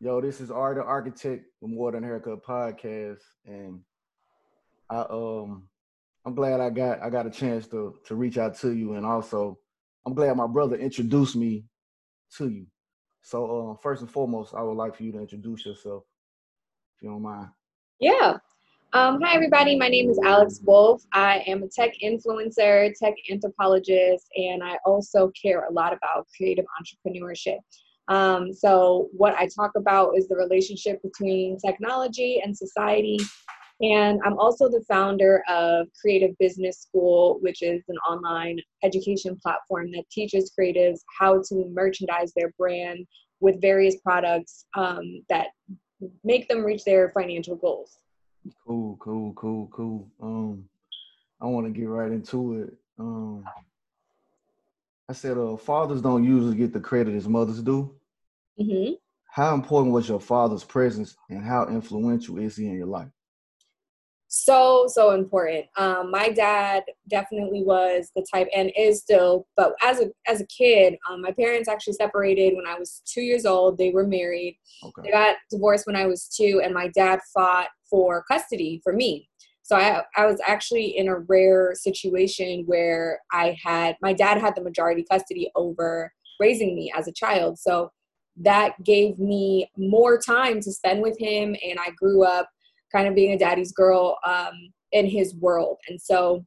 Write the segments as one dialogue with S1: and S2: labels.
S1: Yo, this is Art the Architect with More Than Haircut podcast, and I um I'm glad I got I got a chance to to reach out to you, and also I'm glad my brother introduced me to you. So uh, first and foremost, I would like for you to introduce yourself, if you don't mind.
S2: Yeah. Um, hi, everybody. My name is Alex Wolf. I am a tech influencer, tech anthropologist, and I also care a lot about creative entrepreneurship. Um, so, what I talk about is the relationship between technology and society. And I'm also the founder of Creative Business School, which is an online education platform that teaches creatives how to merchandise their brand with various products um, that make them reach their financial goals.
S1: Cool, cool, cool, cool. Um, I want to get right into it. Um, I said, uh, fathers don't usually get the credit as mothers do.
S2: Mm-hmm.
S1: How important was your father's presence, and how influential is he in your life?
S2: so so important um, my dad definitely was the type and is still but as a as a kid um, my parents actually separated when i was two years old they were married
S1: Okay.
S2: they got divorced when i was two and my dad fought for custody for me so I, I was actually in a rare situation where i had my dad had the majority custody over raising me as a child so that gave me more time to spend with him and i grew up kind of being a daddy's girl um, in his world. And so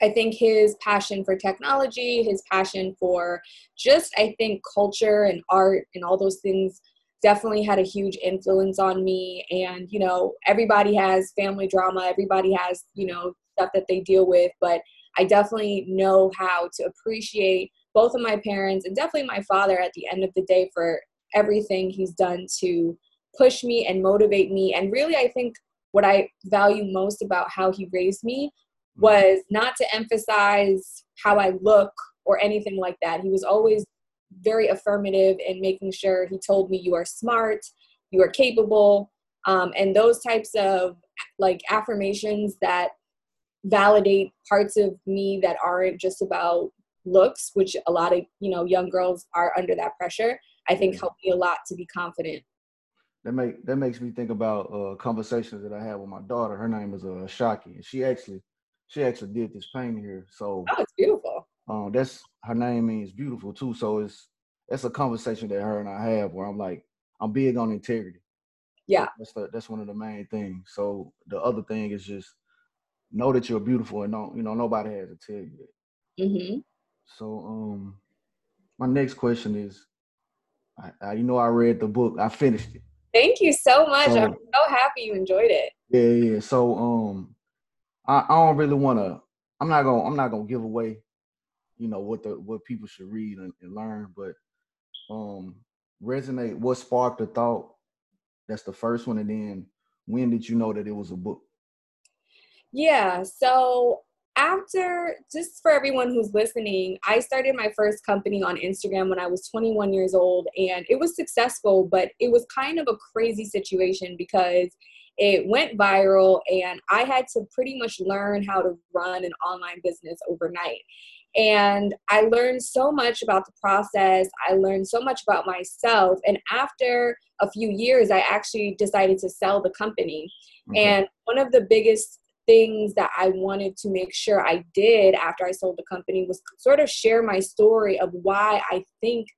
S2: I think his passion for technology, his passion for just, I think, culture and art and all those things definitely had a huge influence on me. And, you know, everybody has family drama, everybody has, you know, stuff that they deal with, but I definitely know how to appreciate both of my parents and definitely my father at the end of the day for everything he's done to push me and motivate me. And really, I think what I value most about how he raised me was not to emphasize how I look or anything like that. He was always very affirmative in making sure he told me, You are smart, you are capable. Um, and those types of like affirmations that validate parts of me that aren't just about looks which a lot of you know young girls are under that pressure i think helped me a lot to be confident
S1: That make that makes me think about uh, conversations that I had with my daughter. Her name is uh, Shaki, and she actually she actually did this painting here. So
S2: oh it's beautiful
S1: um, that's her name means beautiful too. So it's that's a conversation that her and I have where I'm like I'm big on integrity.
S2: yeah
S1: That's the, that's one of the main things. So the other thing is just know that you're beautiful and don't you know nobody has to tell you that.
S2: hmm
S1: So um, my next question is, I, I you know I read the book. I finished it.
S2: thank you so much
S1: So-
S2: i'm so happy you enjoyed it
S1: Yeah, yeah. So um, I, I don't really want to. I'm not gonna. I'm not gonna give away, you know, what the what people should read and, and learn. But um, resonate. What sparked the thought? That's the first one. And then when did you know that it was a book?
S2: Yeah, so after, just for everyone who's listening, I started my first company on Instagram when I was 21 years old, and it was successful, but it was kind of a crazy situation because it went viral, and I had to pretty much learn how to run an online business overnight. And I learned so much about the process. I learned so much about myself. And after a few years, I actually decided to sell the company.
S1: Okay.
S2: And one of the biggest things that I wanted to make sure I did after I sold the company was sort of share my story of why I think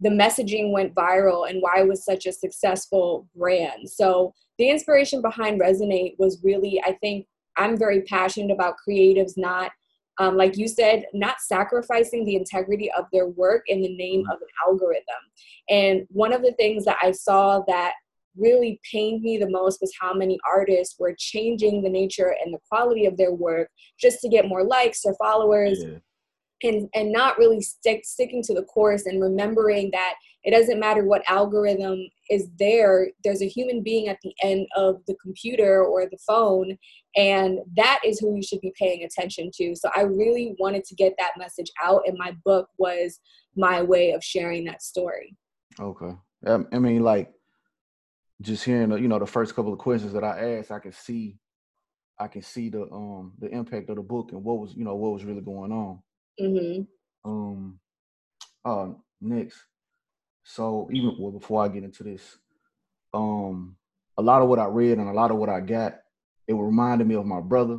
S2: the messaging went viral and why it was such a successful brand. So the inspiration behind Resonate was really, I think, I'm very passionate about creatives not, um, like you said, not sacrificing the integrity of their work in the name of an algorithm. And one of the things that I saw that really pained me the most was how many artists were changing the nature and the quality of their work just to get more likes or followers
S1: Yeah.
S2: and and not really stick sticking to the course and remembering that it doesn't matter what algorithm is there there's a human being at the end of the computer or the phone and that is who you should be paying attention to so i really wanted to get that message out and my book was my way of sharing that story
S1: Okay. Um, I mean, like, just hearing the, you know the first couple of questions that I asked, I can see, I can see the um the impact of the book and what was you know what was really going on.
S2: Mm-hmm.
S1: Um, uh, next. So even well before I get into this, um, a lot of what I read and a lot of what I got, it reminded me of my brother.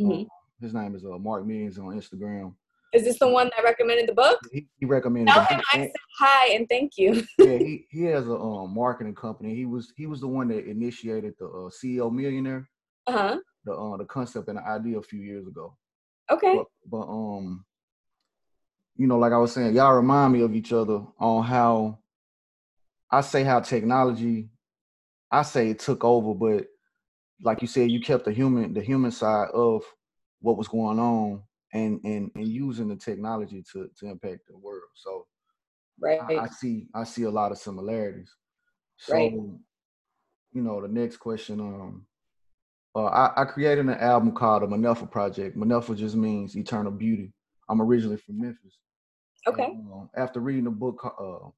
S2: Mhm.
S1: Um, his name is uh, Mark Millions on Instagram.
S2: Is this the one that recommended the book?
S1: He, he recommended.
S2: Tell him I said hi and thank you.
S1: yeah, he, he has a um, marketing company. He was he was the one that initiated the uh, CEO Millionaire,
S2: Uh huh.
S1: the uh, the concept and the idea a few years ago.
S2: Okay.
S1: But, but um, you know, like I was saying, y'all remind me of each other on how I say how technology, I say it took over, but like you said, you kept the human the human side of what was going on and and and using the technology to to impact the world. So
S2: Right.
S1: I, I see I see a lot of similarities. So,
S2: Right.
S1: you know, the next question, um, uh, I, I created an album called the Manefa Project. Manefa just means eternal beauty. I'm originally from Memphis.
S2: okay.
S1: And, um, after reading the book, uh,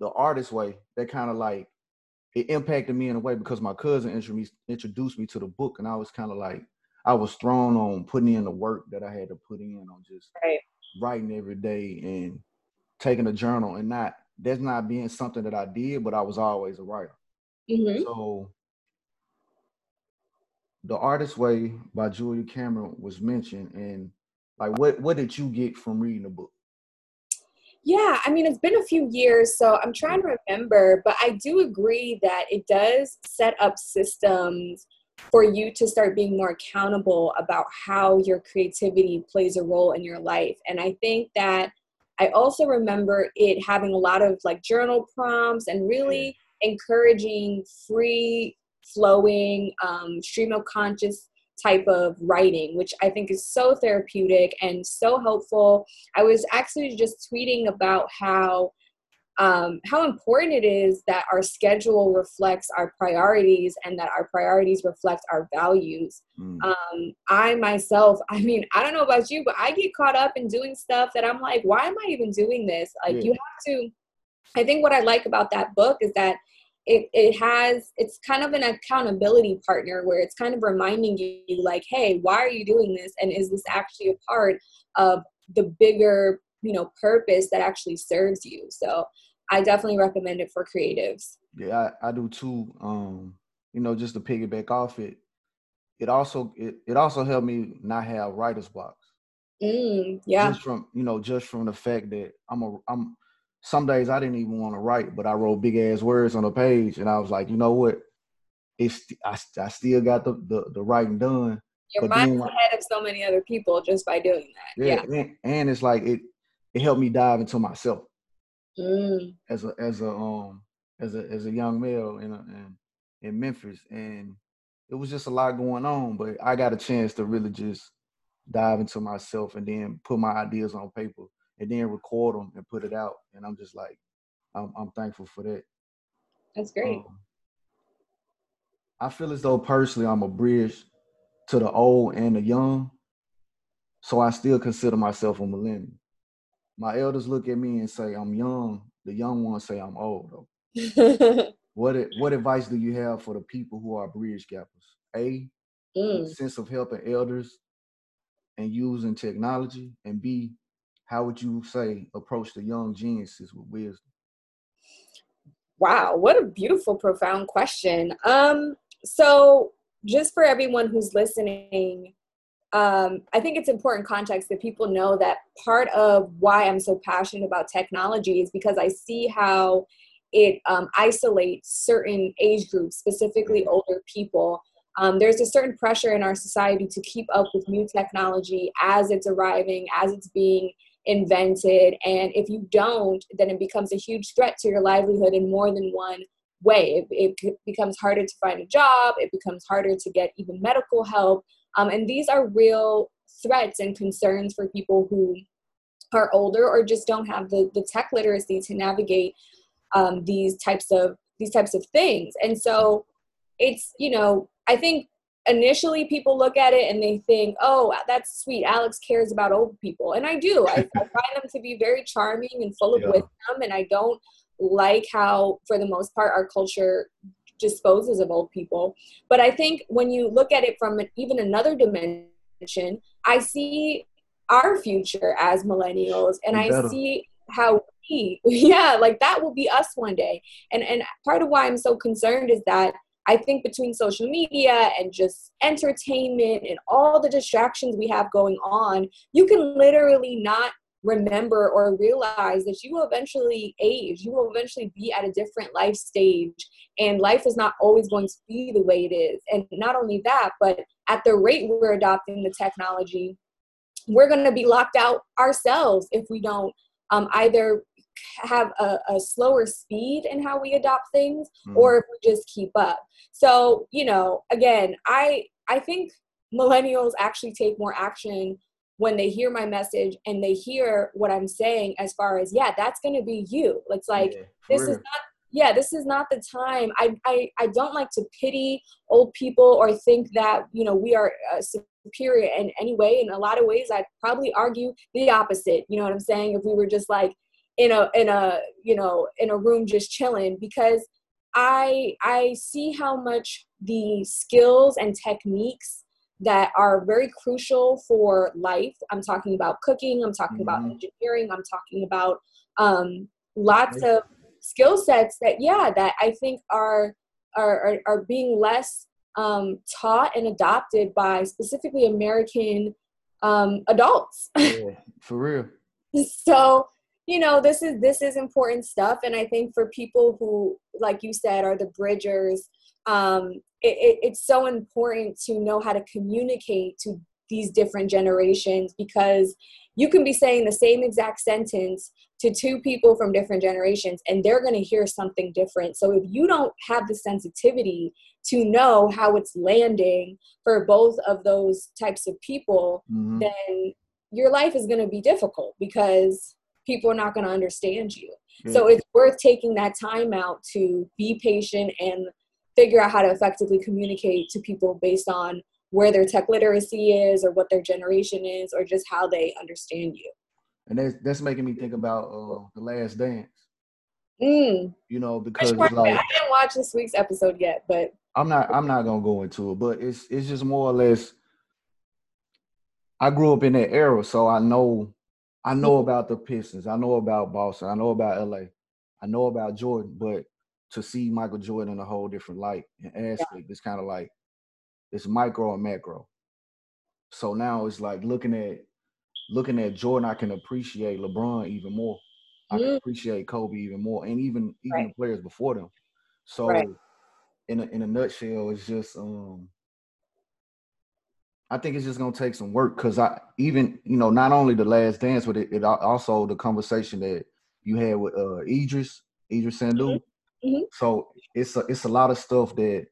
S1: The Artist Way, that kind of like it impacted me in a way because my cousin introduced introduced me to the book, and I was kind of like I was thrown on putting in the work that I had to put in on just
S2: Right.
S1: writing every day and taking a journal and not that's not being something that I did, but I was always a writer.
S2: hmm
S1: So the artist way by Julia Cameron was mentioned and like what what did you get from reading the book?
S2: Yeah, I mean, it's been a few years, so I'm trying to remember, but I do agree that it does set up systems for you to start being more accountable about how your creativity plays a role in your life. And I think that I also remember it having a lot of like journal prompts and really encouraging free flowing um, stream of conscious type of writing, which I think is so therapeutic and so helpful. I was actually just tweeting about how um, how important it is that our schedule reflects our priorities and that our priorities reflect our values.
S1: Mm,
S2: Um, I myself, I mean, I don't know about you, but I get caught up in doing stuff that I'm like, why am I even doing this? Like,
S1: Yeah.
S2: you have to. I think what I like about that book is that it, it has it's kind of an accountability partner where it's kind of reminding you like hey why are you doing this and is this actually a part of the bigger you know purpose that actually serves you so i definitely recommend it for creatives
S1: yeah, I, I do too. Um, you know, just to piggyback off it, it also it, it also helped me not have writer's blocks.
S2: mm, yeah
S1: Just from you know, just from the fact that I'm a I'm some days I didn't even want to write, but I wrote big ass words on a page, and I was like, you know what? It's I, I still got the, the the writing done.
S2: your mind's ahead of so many other people just by doing that
S1: Yeah,
S2: yeah,
S1: And, and it's like it it helped me dive into myself
S2: Mm,
S1: as a as a um as a as a young male in a, in in Memphis, and it was just a lot going on. But I got a chance to really just dive into myself and then put my ideas on paper and then record them and put it out. And I'm just like, I'm I'm thankful for that.
S2: that's great
S1: Um, I feel as though personally I'm a bridge to the old and the young. So I still consider myself a millennial. My elders look at me and say I'm young. The young ones say I'm old. What what advice do you have for the people who are bridge gappers? A,
S2: Mm.
S1: sense of helping elders and using technology, and B, how would you say approach the young geniuses with wisdom?
S2: Wow, what a beautiful, profound question. Um, so just for everyone who's listening, um, I think it's important context that people know that part of why I'm so passionate about technology is because I see how it um, isolates certain age groups, specifically older people. Um, there's a certain pressure in our society to keep up with new technology as it's arriving, as it's being invented. And if you don't, then it becomes a huge threat to your livelihood in more than one way. It, it becomes harder to find a job, it becomes harder to get even medical help. Um, and these are real threats and concerns for people who are older or just don't have the, the tech literacy to navigate um, these types of these types of things. And so it's, you know, I think initially people look at it and they think, oh, that's sweet. Alex cares about old people. And I do. I, I find them to be very charming and full of
S1: Yeah.
S2: wisdom. And I don't like how, for the most part, our culture disposes of old people. But I think when you look at it from an, even another dimension, I see our future as millennials and I see how be yeah like that will be us one day and and part of why i'm so concerned is that i think between social media and just entertainment and all the distractions we have going on you can literally not remember or realize that you will eventually age. You will eventually be at a different life stage and life is not always going to be the way it is. And not only that but at the rate we're adopting the technology we're going to be locked out ourselves if we don't um, either have a, a, slower speed in how we adopt things mm. or if we just keep up. So you know again i i think millennials actually take more action when they hear my message and they hear what i'm saying as far as yeah that's going to be you. It's like yeah, this real. is not yeah this is not the time. I, I i don't like to pity old people or think that you know we are uh, superior in any way. In a lot of ways i'd probably argue the opposite. You know what i'm saying? If we were just like in a in a you know in a room just chilling. Because i i see how much the skills and techniques that are very crucial for life. I'm talking about cooking i'm talking mm-hmm. about engineering i'm talking about um, lots of skill sets that yeah that i think are are are, being less um, taught and adopted by specifically american um, adults.
S1: Yeah, for real.
S2: So you know this is this is important stuff and i think for people who like you said are the bridgers um, it, it, it's so important to know how to communicate to these different generations because you can be saying the same exact sentence to two people from different generations and they're going to hear something different. So if you don't have the sensitivity to know how it's landing for both of those types of people, mm-hmm. then your life is going to be difficult because people are not going to understand you. Mm-hmm. So it's worth taking that time out to be patient and figure out how to effectively communicate to people based on where their tech literacy is or what their generation is or just how they understand you
S1: and that's that's making me think about uh, the Last Dance. Mm. You know, because like I
S2: didn't watch this week's episode yet, but
S1: I'm not I'm not gonna go into it, but it's it's just more or less. I grew up in that era, so I know I know mm-hmm. about the Pistons, I know about Boston, I know about LA, I know about Jordan, but to see Michael Jordan in a whole different light and aspect, yeah. it's kind of like it's micro and macro. So now it's like looking at looking at Jordan, I can appreciate LeBron even more. I can mm. appreciate Kobe even more, and even even right. the players before them. So, right. in a, in a nutshell, it's just um, I think it's just gonna take some work because I even you know not only the Last Dance, but it, it also the conversation that you had with uh, Idris Idris Sandu. Mm-hmm. Mm-hmm. So it's a it's a lot of stuff that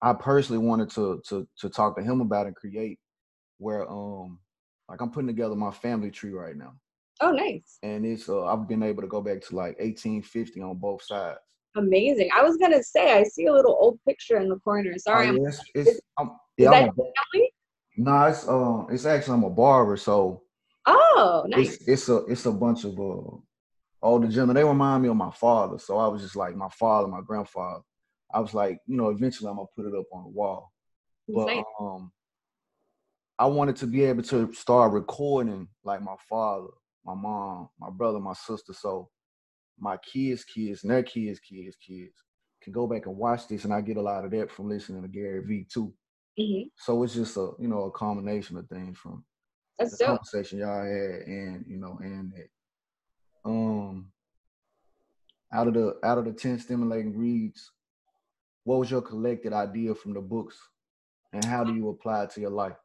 S1: I personally wanted to to to talk to him about and create where um like I'm putting together my family tree right now.
S2: Oh, nice.
S1: And it's uh, I've been able to go back to like 1850 on both sides.
S2: Amazing. I was gonna say I see a little old picture in the corner. Sorry. Oh, yes, it's,
S1: is, I'm, yeah, is I'm that family? No, it's um, it's actually I'm a barber, so.
S2: Oh, nice.
S1: It's, it's a it's a bunch of uh, older gentlemen. They remind me of my father, so I was just like my father, my grandfather. I was like, you know, eventually I'm gonna put it up on the wall. But nice. um, I wanted to be able to start recording like my father, my mom, my brother, my sister. So my kids' kids and their kids' kids' kids can go back and watch this, and I get a lot of that from listening to Gary Vee too. Mm-hmm. So it's just a you know a combination of things from That's the dope. conversation y'all had, and you know, and that. Um, out of the out of the ten stimulating reads, what was your collected idea from the books, and how do you apply it to your life?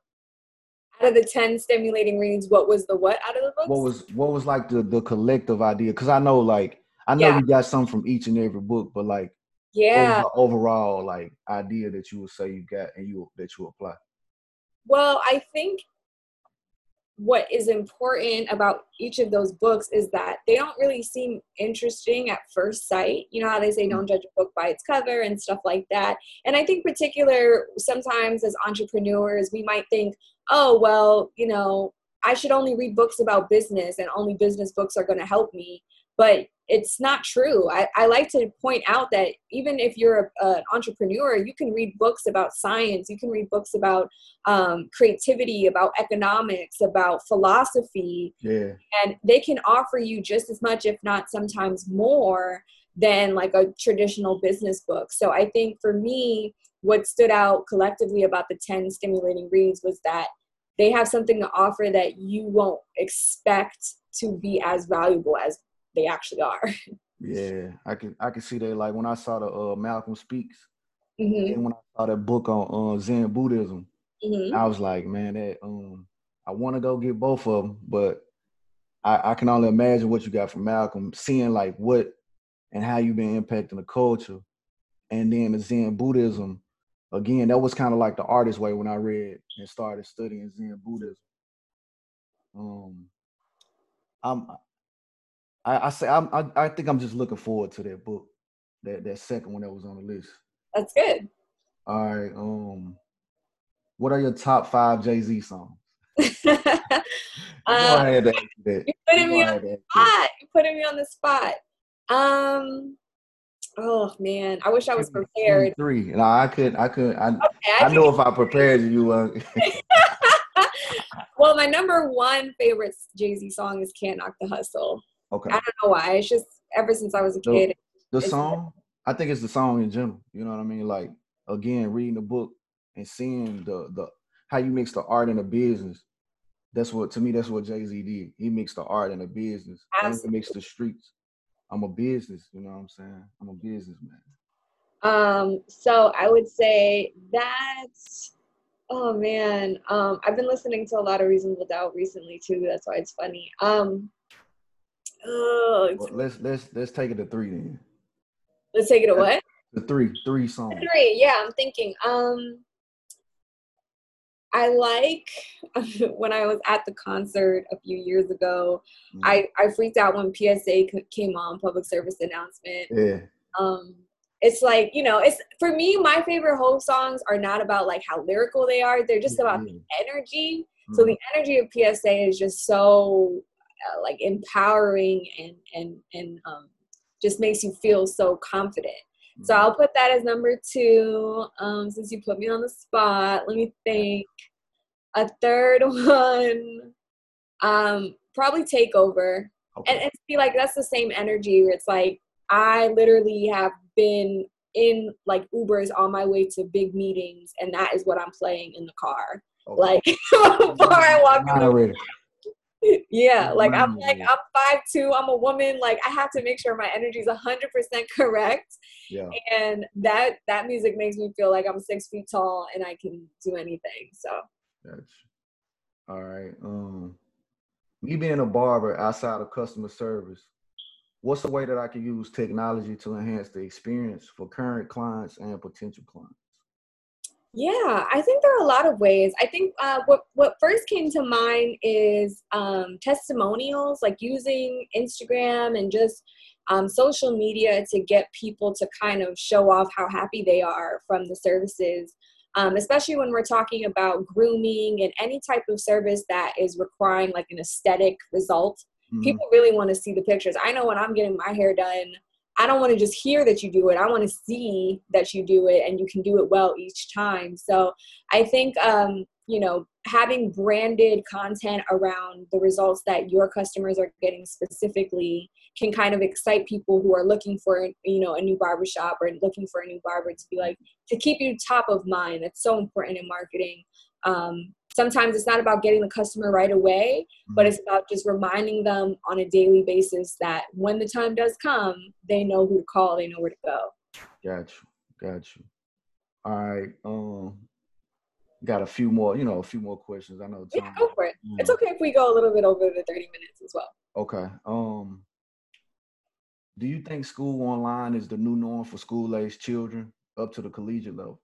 S2: out of the 10 stimulating reads what was the what out of the book
S1: what was what was like the the collective idea? Because i know like i know yeah. you got some from each and every book but like
S2: yeah.
S1: overall like idea that you would say you got and you that you apply.
S2: Well i think what is important about each of those books is that they don't really seem interesting at first sight. You know how they say don't mm. judge a book by its cover and stuff like that. And I think particular sometimes as entrepreneurs, we might think, oh well, you know, I should only read books about business and only business books are going to help me. But it's not true. I, I like to point out that even if you're an entrepreneur, you can read books about science, you can read books about um, creativity, about economics, about philosophy.
S1: Yeah.
S2: And they can offer you just as much, if not sometimes more, than like a traditional business book. So I think for me, what stood out collectively about the 10 stimulating reads was that they have something to offer that you won't expect to be as valuable as they actually are.
S1: Yeah, I can I can see that. Like when I saw the uh, Malcolm Speaks,
S2: Mm-hmm.
S1: and when I saw that book on uh, Zen Buddhism,
S2: Mm-hmm.
S1: I was like, man, that um, I want to go get both of them, but I, I can only imagine what you got from Malcolm, seeing like what and how you've been impacting the culture, and then the Zen Buddhism. Again, that was kind of like the artist way when I read and started studying Zen Buddhism. Um, I'm, I, I say I'm, I, I think I'm just looking forward to that book, that that second one that was on the list.
S2: That's good.
S1: All right. Um, what are your top five Jay Z songs?
S2: Um,
S1: I had to ask you
S2: putting
S1: You
S2: me on
S1: had to ask
S2: the spot. You're putting me on the spot. Um. Oh man, I wish I was prepared.
S1: Three. No, I could. I could. I,
S2: Okay,
S1: I
S2: I
S1: know if I prepared you, you. Uh,
S2: well, my number one favorite Jay Z song is "Can't Knock the Hustle."
S1: Okay.
S2: I don't know why. It's just ever since I was a kid.
S1: The
S2: it's-
S1: song. I think it's the song in general. You know what I mean? Like again, reading the book and seeing the the how you mix the art and the business. That's what to me. That's what Jay Z did. He mixed the art and the business. And he mixed the streets. I'm a business. You know what I'm saying? I'm a businessman.
S2: Um, so I would say that. Oh man, um, I've been listening to a lot of Reasonable Doubt recently too. That's why it's funny. Um, oh,
S1: Well, let's let's let's take it to three then.
S2: let's take it away.
S1: The three, three songs.
S2: Three, yeah, I'm thinking. Um, I like when I was at the concert a few years ago.
S1: Mm.
S2: I I freaked out when PSA came on, public service announcement.
S1: Yeah.
S2: um it's like you know it's for me my favorite whole songs are not about like how lyrical they are they're just about
S1: the
S2: energy so
S1: Mhm.
S2: the energy of psa is just so uh, like empowering and and and um just makes you feel so confident so
S1: Mhm.
S2: i'll put that as number two um since you put me on the spot let me think a third one um probably takeover
S1: Okay.
S2: and, and see like that's the same energy where it's like i literally have been in like ubers on my way to big meetings and that is what i'm playing in the car
S1: Okay.
S2: like before i walk in the. Yeah like i'm like i'm five two i'm a woman like i have to make sure my energy is 100% correct
S1: Yeah.
S2: and that that music makes me feel like i'm six feet tall and i can do anything so
S1: Gotcha. All right. Um, me being a barber outside of customer service, what's a way that I can use technology to enhance the experience for current clients and potential clients?
S2: Yeah, I think there are a lot of ways. I think uh, what what first came to mind is um, testimonials, like using Instagram and just um, social media to get people to kind of show off how happy they are from the services. Um, especially when we're talking about grooming and any type of service that is requiring like an aesthetic result.
S1: Mhm.
S2: People really want to see the pictures. I know when I'm getting my hair done, I don't want to just hear that you do it. I want to see that you do it and you can do it well each time. So I think, um, you know, having branded content around the results that your customers are getting specifically can kind of excite people who are looking for, you know, a new barbershop or looking for a new barber to be like, to keep you top of mind. That's so important in marketing. Um, sometimes it's not about getting the customer right away, but
S1: Mhm.
S2: it's about just reminding them on a daily basis that when the time does come, they know who to call, they know where to go.
S1: Got you. Got you. All right. Um, got a few more. You know, a few more questions. I know.
S2: Yeah, go for it. It's
S1: Um,
S2: okay if we go a little bit over the 30 minutes as well.
S1: Okay. Um, do you think school online is the new norm for school age children up to the collegiate level?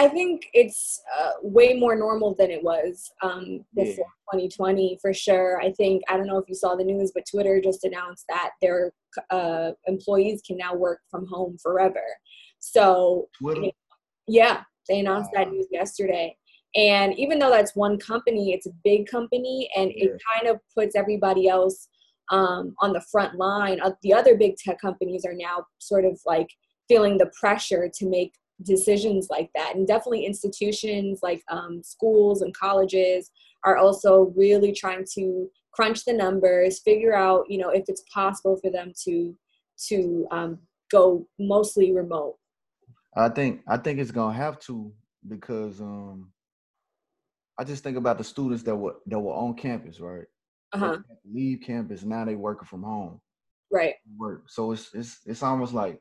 S2: I think it's uh, way more normal than it was um,
S1: Yeah.
S2: before 2020 for sure. I think I don't know if you saw the news, but Twitter just announced that their uh, employees can now work from home forever. So. Yeah. yeah, they announced that news yesterday. And even though that's one company, it's a big company, and it kind of puts everybody else um, on the front line. Uh, the other big tech companies are now sort of like feeling the pressure to make decisions like that. And definitely institutions like um, schools and colleges are also really trying to crunch the numbers, figure out, you know, if it's possible for them to to um, go mostly remote.
S1: I think I think it's gonna have to because um, I just think about the students that were that were on campus, right?
S2: Uh-huh.
S1: Leave campus now they working from home.
S2: Right.
S1: Work. So it's it's it's almost like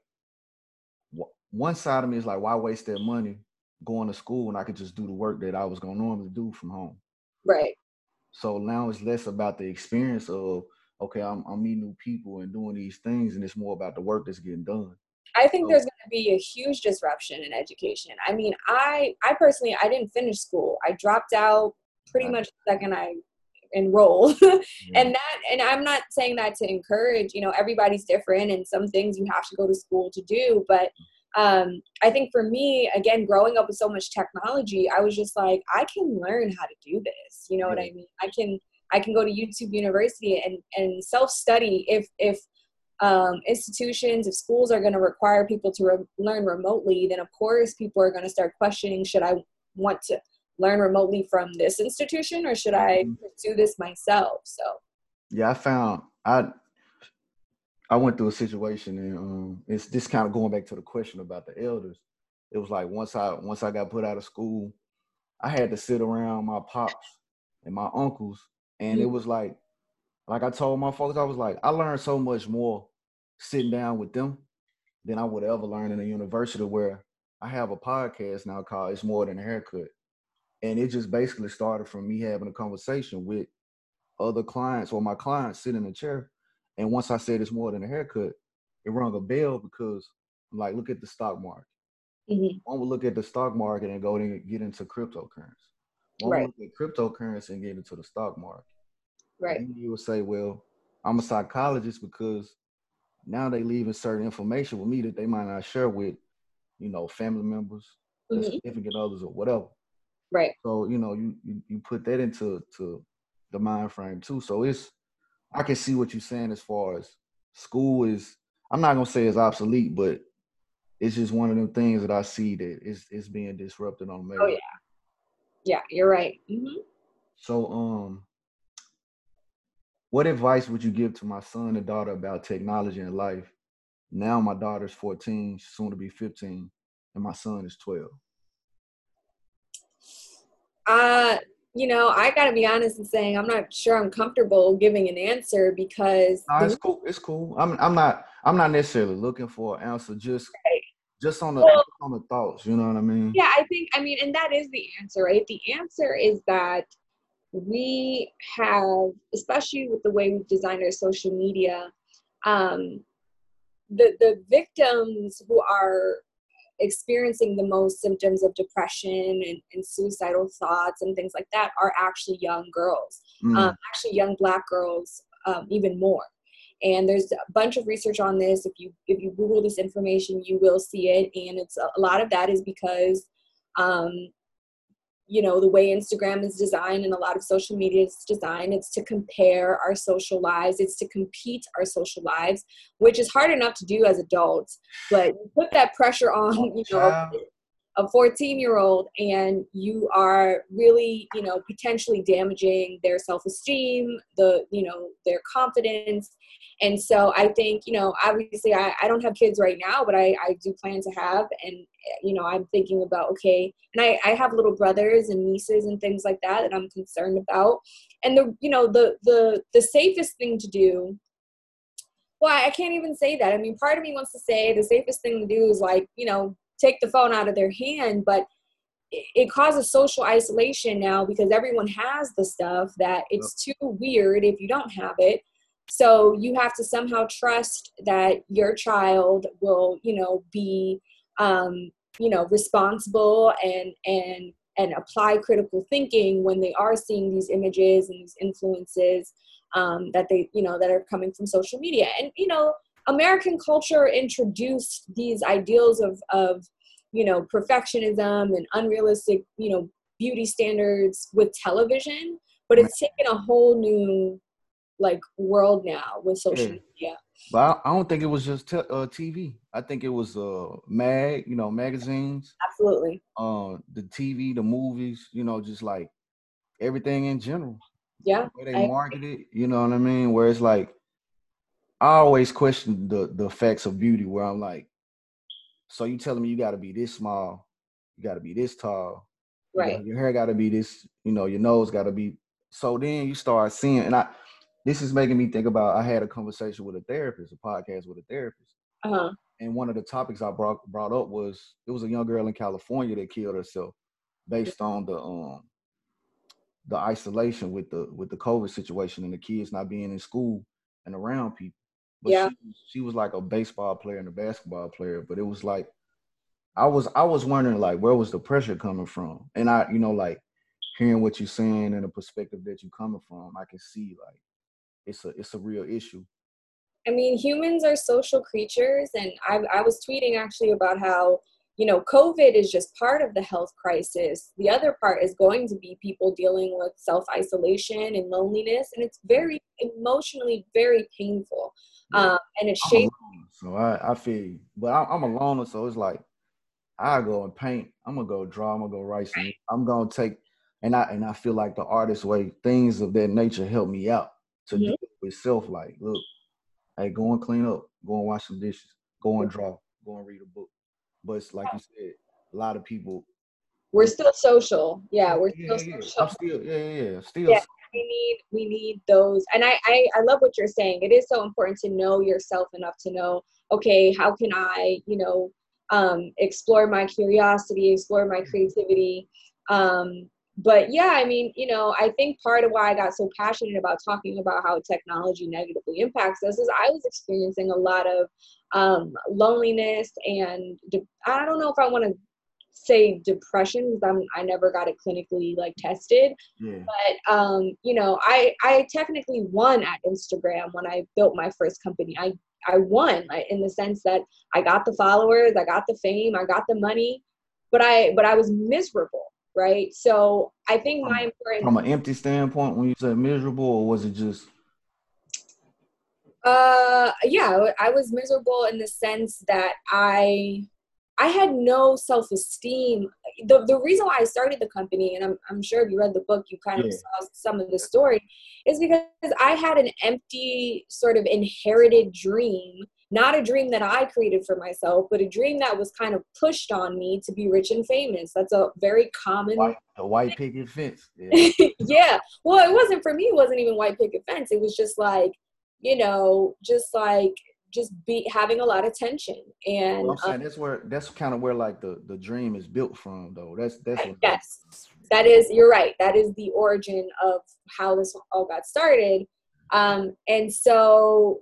S1: one side of me is like, why waste that money going to school when I could just do the work that I was gonna normally do from home?
S2: Right.
S1: So now it's less about the experience of okay, I'm I'm meeting new people and doing these things, and it's more about the work that's getting done.
S2: I think so, there's going to be a huge disruption in education. I mean, I I personally I didn't finish school. I dropped out pretty right. much the second I enrolled. yeah. and that and I'm not saying that to encourage, you know, everybody's different and some things you have to go to school to do, but mm. Um, I think for me, again, growing up with so much technology, I was just like, I can learn how to do this. You know yeah. what I mean? I can I can go to YouTube University and and self study if if um, institutions, if schools are going to require people to re- learn remotely, then of course people are going to start questioning: Should I want to learn remotely from this institution, or should I mm-hmm. pursue this myself? So,
S1: yeah, I found I I went through a situation, and um, it's just kind of going back to the question about the elders. It was like once I once I got put out of school, I had to sit around my pops and my uncles, and mm-hmm. it was like, like I told my folks, I was like, I learned so much more sitting down with them than I would ever learn in a university where I have a podcast now called It's More Than a Haircut. And it just basically started from me having a conversation with other clients or my clients sitting in a chair and once I said it's more than a haircut, it rung a bell because I'm like, look at the stock market. Mm-hmm. One will look at the stock market and go and get into cryptocurrency. One right. will look at cryptocurrency and get into the stock market.
S2: Right.
S1: And you would say, well, I'm a psychologist because now they leaving certain information with me that they might not share with, you know, family members, mm-hmm. significant others, or whatever.
S2: Right.
S1: So you know, you, you you put that into to the mind frame too. So it's I can see what you're saying as far as school is. I'm not gonna say it's obsolete, but it's just one of them things that I see that is is being disrupted on
S2: America. Oh yeah, yeah, you're right. Mm-hmm.
S1: So, um, what advice would you give to my son and daughter about technology and life? Now my daughter's 14, she's soon to be 15, and my son is 12.
S2: Uh, you know, I got to be honest and saying I'm not sure I'm comfortable giving an answer because
S1: no, it's cool. It's cool. I'm I'm not I'm not necessarily looking for an answer. Just right. just on the well, on the thoughts. You know what I mean?
S2: Yeah, I think I mean, and that is the answer, right? The answer is that we have, especially with the way we've designed our social media, um, the the victims who are experiencing the most symptoms of depression and, and suicidal thoughts and things like that are actually young girls, mm. um, actually young black girls um, even more. And there's a bunch of research on this. If you if you Google this information, you will see it. And it's a lot of that is because um, you know the way instagram is designed and a lot of social media is designed it's to compare our social lives it's to compete our social lives which is hard enough to do as adults but you put that pressure on you know a 14 year old and you are really you know potentially damaging their self-esteem the you know their confidence. And so i think you know obviously i, I don't have kids right now but I, I do plan to have. And you know i'm thinking about okay and I, I have little brothers and nieces and things like that that i'm concerned about. And the you know the the the safest thing to do well i can't even say that. I mean part of me wants to say the safest thing to do is like you know take the phone out of their hand but it causes social isolation now because everyone has the stuff that it's too weird if you don't have it. So you have to somehow trust that your child will you know be um, you know responsible and and and apply critical thinking when they are seeing these images and these influences um, that they you know that are coming from social media. And you know american culture introduced these ideals of of you know perfectionism and unrealistic you know beauty standards with television but it's taken a whole new like world now with social yeah. media.
S1: But I, I, don't think it was just te- uh, TV. I think it was uh mag, you know, magazines.
S2: Absolutely.
S1: Uh, the TV, the movies, you know, just like everything in general.
S2: Yeah.
S1: The they market it, you know what I mean? Where it's like, I always question the the effects of beauty. Where I'm like, so you telling me you got to be this small, you got to be this tall,
S2: right?
S1: You know, your hair got to be this, you know, your nose got to be. So then you start seeing, and I this is making me think about I had a conversation with a therapist, a podcast with a therapist.
S2: Uh-huh.
S1: And one of the topics I brought brought up was it was a young girl in California that killed herself based on the um the isolation with the with the COVID situation and the kids not being in school and around people. But
S2: yeah.
S1: she, she was like a baseball player and a basketball player, but it was like I was I was wondering like where was the pressure coming from? And I, you know, like hearing what you're saying and the perspective that you're coming from, I can see like it's a it's a real issue.
S2: I mean, humans are social creatures, and I, I was tweeting actually about how you know COVID is just part of the health crisis. The other part is going to be people dealing with self isolation and loneliness, and it's very emotionally very painful, um, and it's shaping.
S1: So I I feel, but I, I'm a loner, so it's like I go and paint. I'm gonna go draw. I'm gonna go write. Some, I'm gonna take, and I and I feel like the artist way things of that nature help me out to mm-hmm. deal with self. Like, look, hey, go and clean up, go and wash some dishes, go and draw, go and read a book. But like you said, a lot of people.
S2: We're still social. Yeah, we're
S1: yeah,
S2: still
S1: yeah.
S2: social.
S1: I'm still, yeah, yeah, yeah. Still.
S2: Yeah, we need we need those, and I, I I love what you're saying. It is so important to know yourself enough to know, okay, how can I, you know, um, explore my curiosity, explore my creativity. Um, but yeah, I mean, you know, I think part of why I got so passionate about talking about how technology negatively impacts us is I was experiencing a lot of um, loneliness and de- I don't know if I want to say depression because I never got it clinically like tested.
S1: Yeah.
S2: But um, you know, I I technically won at Instagram when I built my first company. I I won in the sense that I got the followers, I got the fame, I got the money, but I but I was miserable right? So I think my important
S1: from an empty standpoint, when you said miserable, or was it just?
S2: Uh, yeah, I was miserable in the sense that I I had no self esteem. The, the reason why I started the company, and I'm, I'm sure if you read the book, you kind yeah. of saw some of the story, is because I had an empty, sort of inherited dream not a dream that I created for myself, but a dream that was kind of pushed on me to be rich and famous. That's a very common.
S1: White, the white picket fence. Yeah.
S2: yeah. Well, it wasn't for me. It wasn't even white picket fence. It was just like, you know, just like just be having a lot of tension and
S1: well, I'm saying um, that's where that's kind of where like the the dream is built from though that's that's what
S2: yes that is you're right that is the origin of how this all got started um and so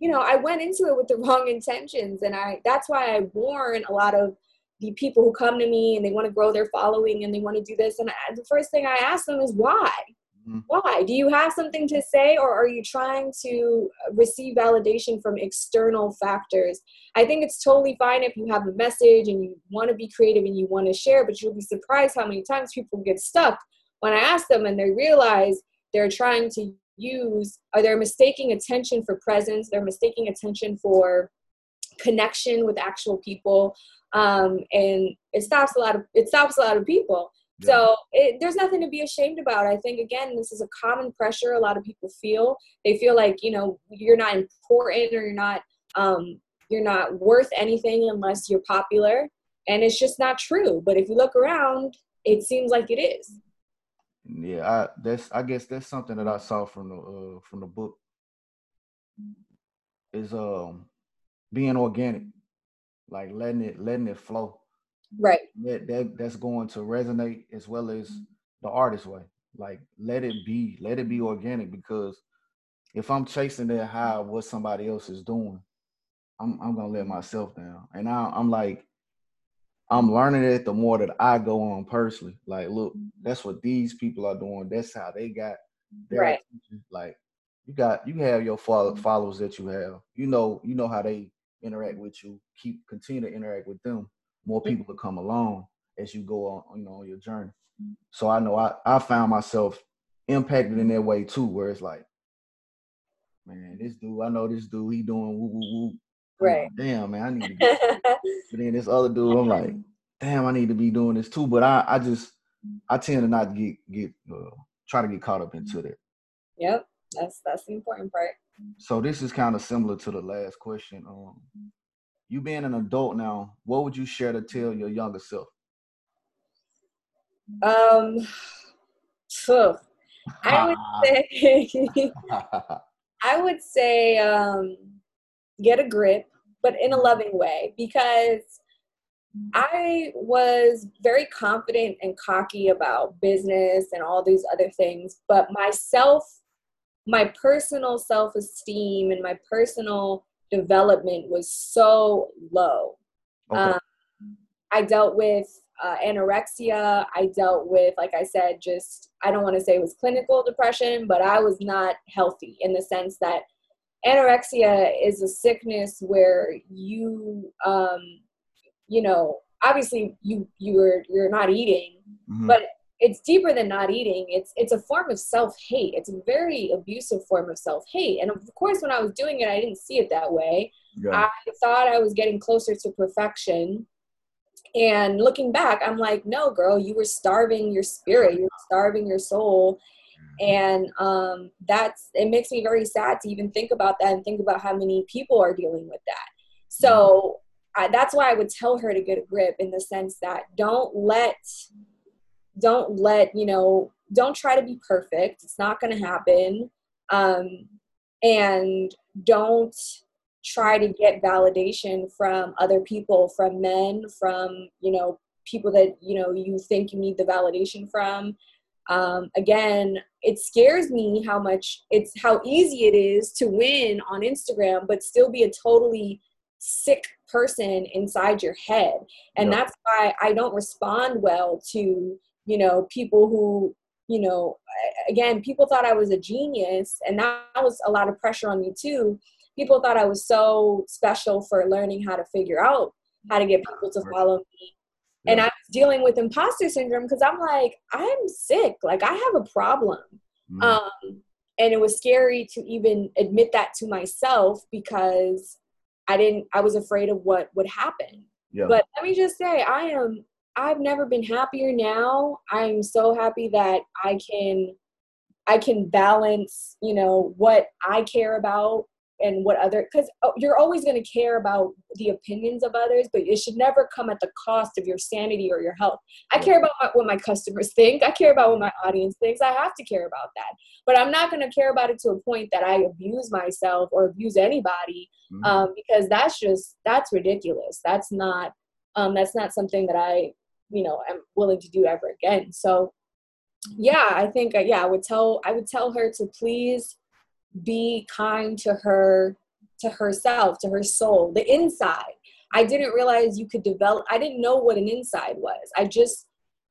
S2: you know, I went into it with the wrong intentions. And I that's why I warn a lot of the people who come to me and they want to grow their following and they want to do this. And I, the first thing I ask them is why? Mm-hmm. Why? Do you have something to say or are you trying to receive validation from external factors? I think it's totally fine if you have a message and you want to be creative and you want to share, but you'll be surprised how many times people get stuck when I ask them and they realize they're trying to use are they're mistaking attention for presence they're mistaking attention for connection with actual people um, and it stops a lot of it stops a lot of people. Yeah. so it, there's nothing to be ashamed about. I think again this is a common pressure a lot of people feel. They feel like you know you're not important or you're not um, you're not worth anything unless you're popular and it's just not true. But if you look around it seems like it is
S1: yeah, I that's I guess that's something that I saw from the uh from the book is um being organic, like letting it letting it flow.
S2: Right.
S1: That, that that's going to resonate as well as the artist way. Like let it be, let it be organic because if I'm chasing that high of what somebody else is doing, I'm I'm gonna let myself down. And I, I'm like, I'm learning it the more that I go on personally. Like, look, mm-hmm. that's what these people are doing. That's how they got their
S2: right.
S1: attention. Like, you got you have your mm-hmm. followers that you have. You know, you know how they interact with you. Keep continue to interact with them. More people will come along as you go on, you know, on your journey. Mm-hmm. So I know I I found myself impacted in that way too, where it's like man, this dude, I know this dude, he doing woo woo woo.
S2: Right.
S1: Like, damn, man, I need to get but then this other dude, I'm like, damn, I need to be doing this too. But I, I just I tend to not get get uh, try to get caught up into that.
S2: Yep. That's that's the important part.
S1: So this is kind of similar to the last question. Um, you being an adult now, what would you share to tell your younger self?
S2: Um, phew. I would say, I would say, um, get a grip, but in a loving way, because I was very confident and cocky about business and all these other things, but myself, my personal self esteem and my personal development was so low. Okay. Um, I dealt with uh, anorexia. I dealt with, like I said, just, I don't want to say it was clinical depression, but I was not healthy in the sense that anorexia is a sickness where you, um, you know, obviously you, you are you're not eating, mm-hmm. but it's deeper than not eating. It's, it's a form of self-hate. It's a very abusive form of self-hate. And of course, when I was doing it, I didn't see it that way. Yeah. I thought I was getting closer to perfection and looking back, I'm like, no, girl, you were starving your spirit, you were starving your soul. And um, that's it makes me very sad to even think about that and think about how many people are dealing with that. So I, that's why I would tell her to get a grip in the sense that don't let, don't let, you know, don't try to be perfect. It's not going to happen. Um, and don't try to get validation from other people from men from you know people that you know you think you need the validation from um, again it scares me how much it's how easy it is to win on instagram but still be a totally sick person inside your head. And that's why i don't respond well to you know people who you know again people thought i was a genius and that was a lot of pressure on me too. People thought I was so special for learning how to figure out how to get people to follow me. And I was dealing with imposter syndrome because I'm like, I'm sick. Like I have a problem. Mm. Um, and it was scary to even admit that to myself because I didn't, I was afraid of what would happen. Yeah. But let me just say, I am, I've never been happier now. I'm so happy that I can, I can balance, you know, what I care about and what other because oh, you're always going to care about the opinions of others but it should never come at the cost of your sanity or your health. I care about my, what my customers think. I care about what my audience thinks. I have to care about that. But i'm not going to care about it to a point that i abuse myself or abuse anybody mm-hmm. um, because that's just that's ridiculous. That's not um, that's not something that i you know am willing to do ever again. So yeah i think uh, yeah i would tell i would tell her to please be kind to her to herself to her soul the inside. I didn't realize you could develop i didn't know what an inside was. I just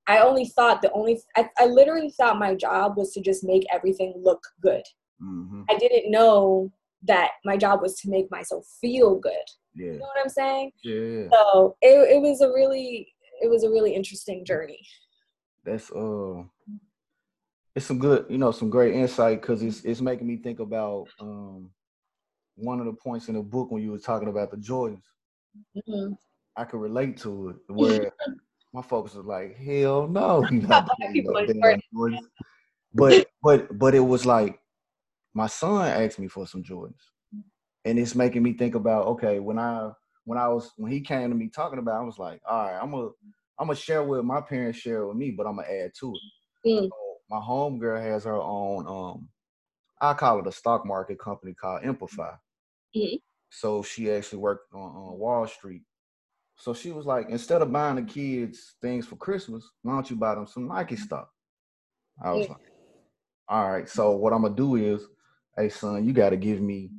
S2: i only thought the only i, I literally thought my job was to just make everything look good. Mm-hmm. i didn't know that my job was to make myself feel good. Yeah. you know what i'm saying?
S1: Yeah.
S2: So it, it was a really it was a really interesting journey.
S1: That's uh it's some good, you know, some great insight because it's it's making me think about um, one of the points in the book when you were talking about the Jordans. Mm-hmm. I could relate to it where my folks was like, "Hell no, But but but it was like my son asked me for some Jordans, and it's making me think about okay when I when I was when he came to me talking about, it, I was like, all right, I'm gonna I'm gonna share what my parents share with me, but I'm gonna add to it. Mm. So my home girl has her own um I call it a stock market company called Amplify. Mm-hmm. So she actually worked on, on Wall Street. So she was like, instead of buying the kids things for Christmas, why don't you buy them some Nike stock? I was like, all right. So what I'm gonna do is, hey son, you gotta give me,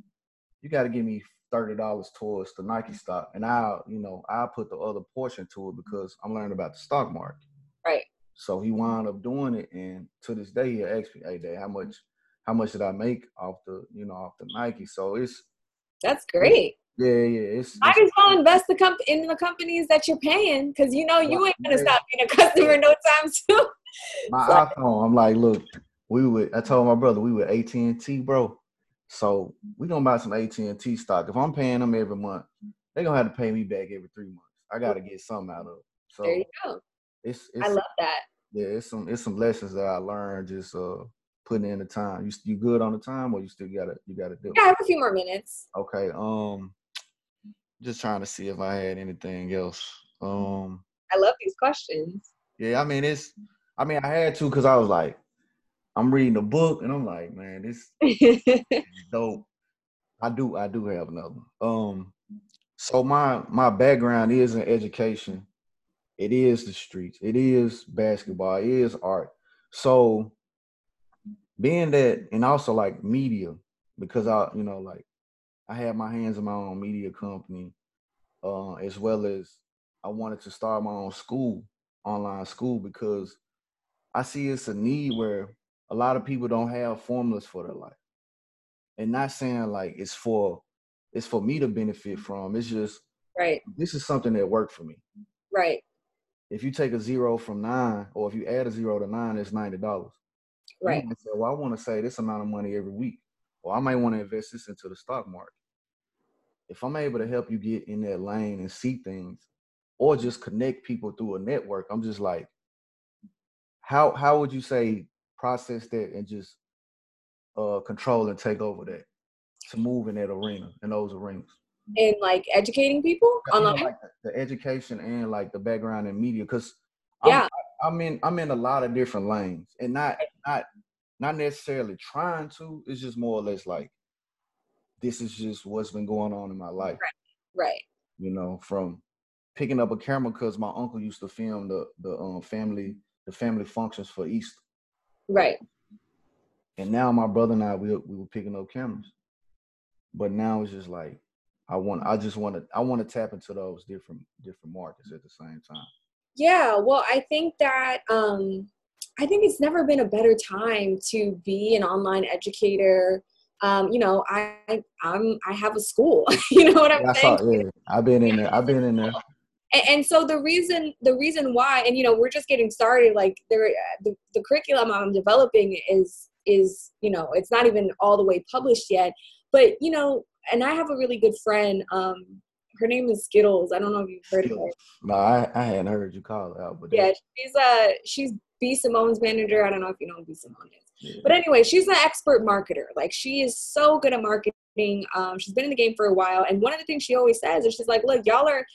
S1: you gotta give me thirty dollars towards the Nike stock, and I'll, you know, I'll put the other portion to it because I'm learning about the stock market. So he wound up doing it, and to this day he asks me, "Hey, Dad, how much, how much did I make off the, you know, off the Nike?" So it's
S2: that's great.
S1: Yeah, yeah. It's,
S2: Might as well invest the comp- in the companies that you're paying because you know you ain't gonna stop being a customer no time soon.
S1: My so. iPhone, I'm like, look, we would. I told my brother we were AT and T, bro. So we gonna buy some AT and T stock. If I'm paying them every month, they gonna have to pay me back every three months. I gotta get something out of it. So
S2: there you go.
S1: It's, it's
S2: I love that.
S1: Yeah, it's some it's some lessons that I learned just uh putting in the time. You you good on the time or you still gotta you gotta do?
S2: Yeah, I have a few more minutes.
S1: Okay. Um, just trying to see if I had anything else. Um,
S2: I love these questions.
S1: Yeah, I mean it's. I mean I had to because I was like, I'm reading a book and I'm like, man, this is dope. I do I do have another. Um, so my my background is in education. It is the streets. It is basketball. It is art. So being that, and also like media, because I, you know, like I had my hands in my own media company, uh, as well as I wanted to start my own school, online school, because I see it's a need where a lot of people don't have formulas for their life. And not saying like it's for it's for me to benefit from. It's just
S2: right.
S1: This is something that worked for me.
S2: Right.
S1: If you take a zero from nine, or if you add a zero to nine, it's ninety dollars.
S2: Right.
S1: Say, well, I want to say this amount of money every week, or I might want to invest this into the stock market. If I'm able to help you get in that lane and see things, or just connect people through a network, I'm just like, how how would you say process that and just uh control and take over that to move in that arena in those arenas?
S2: In like educating people online,
S1: like the, the, education and like the background in media, because
S2: yeah,
S1: I'm in I'm in a lot of different lanes and not not not necessarily trying to. It's just more or less like this is just what's been going on in my life.
S2: Right. Right.
S1: You know, from picking up a camera because my uncle used to film the the um, family the family functions for Easter.
S2: Right.
S1: And now my brother and I we we were picking up cameras, but now it's just like I want I just want to I want to tap into those different different markets at the same time.
S2: Yeah, well, I think that um, I think it's never been a better time to be an online educator. Um, you know, I I'm I have a school. you know what I'm
S1: yeah,
S2: saying?
S1: Yeah, I've been in there. I've been in there.
S2: And, and, so the reason the reason why, and you know, we're just getting started. Like there, the, the curriculum I'm developing is is you know, it's not even all the way published yet. But you know, and I have a really good friend. Um, her name is Skittles. I don't know if you've heard Skittles. of her.
S1: No, I, I hadn't heard you call her out, but
S2: yeah, she's uh she's B Simone's manager. I don't know if you know who B Simone is. Yeah. But anyway, she's an expert marketer. Like she is so good at marketing. Um, she's been in the game for a while. And one of the things she always says is she's like, look, y'all are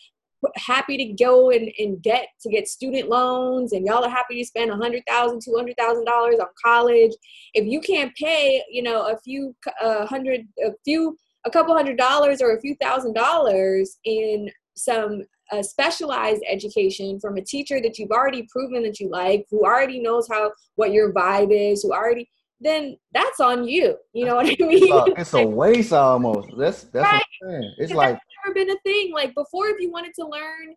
S2: happy to go and, and get to get student loans and y'all are happy to spend a hundred thousand two hundred thousand dollars on college if you can't pay you know a few uh, hundred a few a couple hundred dollars or a few thousand dollars in some uh, specialized education from a teacher that you've already proven that you like, who already knows how what your vibe is, who already then that's on you. You know what I mean?
S1: It's a waste almost. That's that's right. It's like
S2: that's never been a thing. Like before, if you wanted to learn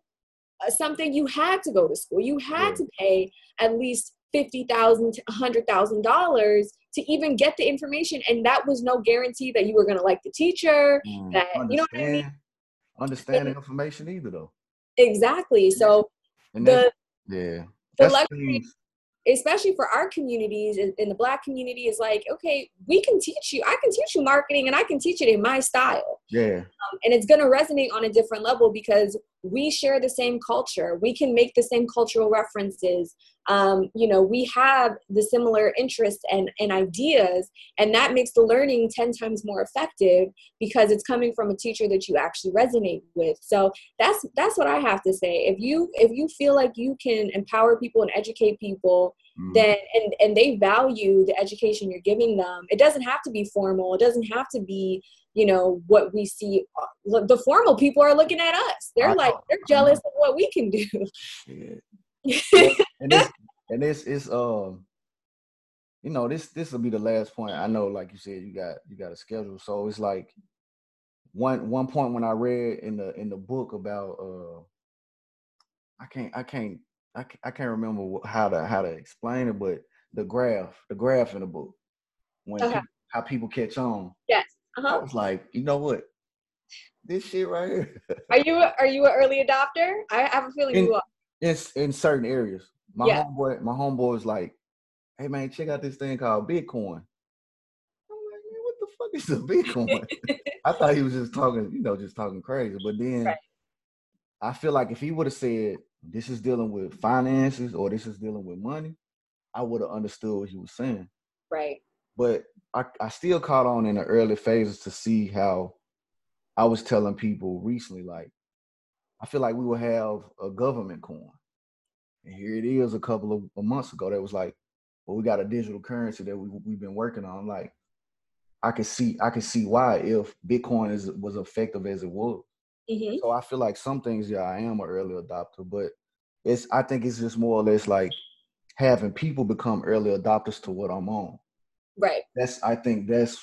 S2: uh, something, you had to go to school. You had yeah. to pay at least fifty thousand to hundred thousand dollars to even get the information, and that was no guarantee that you were going to like the teacher. Mm, that you know what I mean?
S1: Understand the information either though.
S2: Exactly. So and the
S1: yeah,
S2: the luxury, especially for our communities in the black community is like okay we can teach you i can teach you marketing and i can teach it in my style
S1: yeah
S2: um, and it's going to resonate on a different level because we share the same culture. We can make the same cultural references. Um, you know we have the similar interests and, and ideas and that makes the learning 10 times more effective because it's coming from a teacher that you actually resonate with. So that's that's what i have to say. If you if you feel like you can empower people and educate people mm. then and and they value the education you're giving them it doesn't have to be formal. It doesn't have to be you know what we see uh, the formal people are looking at us. They're like they're jealous of what we can do.
S1: And this and this is um you know this this will be the last point. I know like you said you got you got a schedule. So it's like one one point when i read in the in the book about uh i can't i can't i can't, I can't remember how to how to explain it but the graph the graph in the book when okay. people, how people catch on.
S2: Yes uh-huh.
S1: i was like you know what this shit right here
S2: are you are you an early adopter i have a feeling
S1: in,
S2: you are
S1: it's in certain areas my yeah. homeboy, my homeboy was like, "Hey man, check out this thing called Bitcoin." I'm like, man, what the fuck fuck is a Bitcoin? I thought he was just talking, you know, just talking crazy. But then right. I feel like if he would have said this is dealing with finances or this is dealing with money, I would have understood what he was saying.
S2: Right.
S1: But I, I still caught on in the early phases to see how I was telling people recently, like, I feel like we will have a government coin. And here it is a couple of months ago that was like, well, we got a digital currency that we, we've been working on. Like, I can see I can see why if Bitcoin is was effective as it was. Mm-hmm. So I feel like some things, yeah, I am an early adopter, but it's I think it's just more or less like having people become early adopters to what I'm on.
S2: Right.
S1: That's I think that's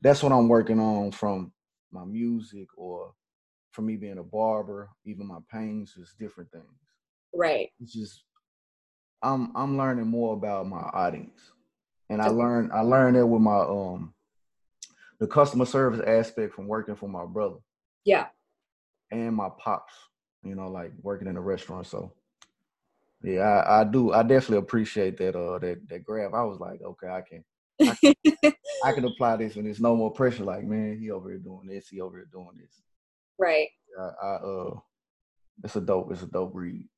S1: that's what I'm working on from my music or from me being a barber, even my pains, is different things.
S2: Right.
S1: It's just I'm I'm learning more about my audience. And I learned I learned that with my um the customer service aspect from working for my brother.
S2: Yeah.
S1: And my pops, you know, like working in a restaurant. So yeah, I, I do I definitely appreciate that uh that that graph. I was like, okay, I can I can, I can apply this and there's no more pressure. Like, man, he over here doing this, he over here doing this.
S2: Right.
S1: I, I uh it's a dope, it's a dope read.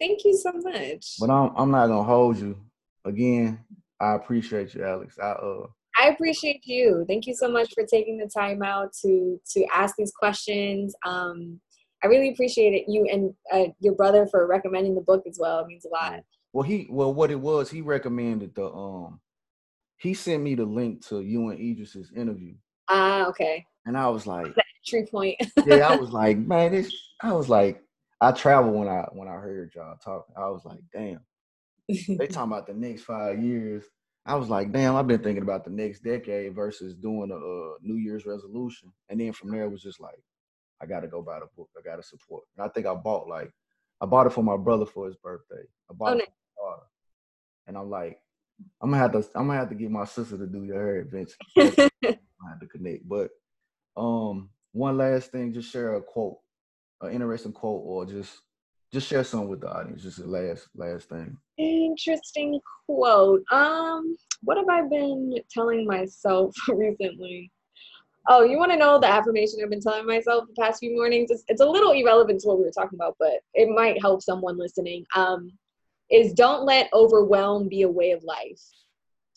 S2: Thank you so much.
S1: But I'm I'm not gonna hold you. Again, I appreciate you, Alex. I uh
S2: I appreciate you. Thank you so much for taking the time out to to ask these questions. Um, I really appreciate it. You and uh, your brother for recommending the book as well. It means a lot.
S1: Well, he well, what it was, he recommended the um, he sent me the link to you and Idris's interview.
S2: Ah, okay.
S1: And I was like,
S2: true point.
S1: yeah, I was like, man, this. I was like, I travel when I when I heard y'all talking. I was like, damn. they talking about the next five years. I was like, damn, I've been thinking about the next decade versus doing a, a New Year's resolution. And then from there it was just like, I gotta go buy the book. I gotta support. And I think I bought like I bought it for my brother for his birthday. I bought oh, it for daughter. And I'm like, I'm gonna have to I'm gonna have to get my sister to do your hair eventually. I have to connect. But um one last thing, just share a quote, an interesting quote, or just just share something with the audience. Just the last last thing.
S2: Interesting quote. Um, what have I been telling myself recently? Oh, you want to know the affirmation I've been telling myself the past few mornings? It's, it's a little irrelevant to what we were talking about, but it might help someone listening. Um, is don't let overwhelm be a way of life.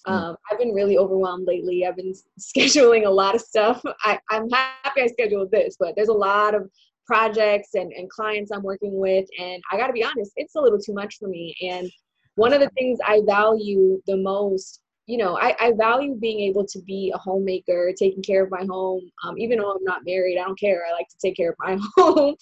S2: Hmm. Um, I've been really overwhelmed lately. I've been scheduling a lot of stuff. I, I'm happy I scheduled this, but there's a lot of projects and, and clients I'm working with. And I got to be honest, it's a little too much for me. And one of the things I value the most, you know, I, I value being able to be a homemaker, taking care of my home. Um, even though I'm not married, I don't care. I like to take care of my home.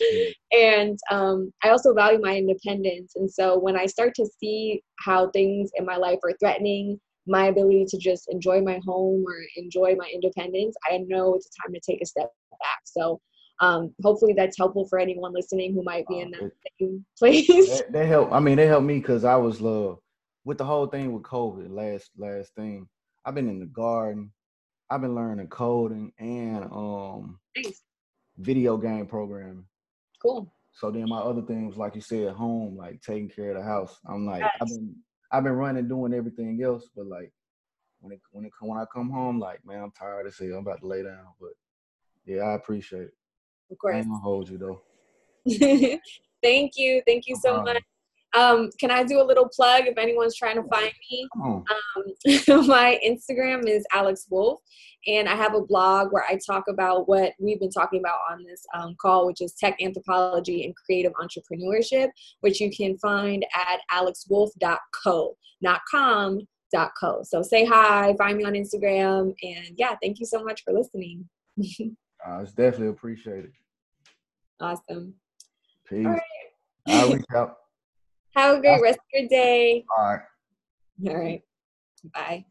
S2: and um, I also value my independence. And so when I start to see how things in my life are threatening my ability to just enjoy my home or enjoy my independence, I know it's time to take a step back. So um, hopefully that's helpful for anyone listening who might be in that same place.
S1: They, they help. I mean, they helped me because I was uh, with the whole thing with COVID. Last last thing, I've been in the garden. I've been learning coding and um,
S2: nice.
S1: video game programming.
S2: Cool.
S1: So then my other things, like you said, home, like taking care of the house. I'm like, yes. I've been I've been running, doing everything else, but like when it when it when I come home, like man, I'm tired of saying I'm about to lay down. But yeah, I appreciate it.
S2: Of course. I
S1: ain't gonna hold you though.
S2: Thank you. Thank you so much. Um, can I do a little plug if anyone's trying to find me? Um, my Instagram is Alex Wolf, and I have a blog where I talk about what we've been talking about on this um, call, which is tech anthropology and creative entrepreneurship, which you can find at alexwolf.co, not com, dot co. So say hi, find me on Instagram, and yeah, thank you so much for listening.
S1: Uh, it's definitely appreciated.
S2: Awesome.
S1: Peace. All right. I'll reach out.
S2: Have a great rest of your day.
S1: All right.
S2: All right. Bye.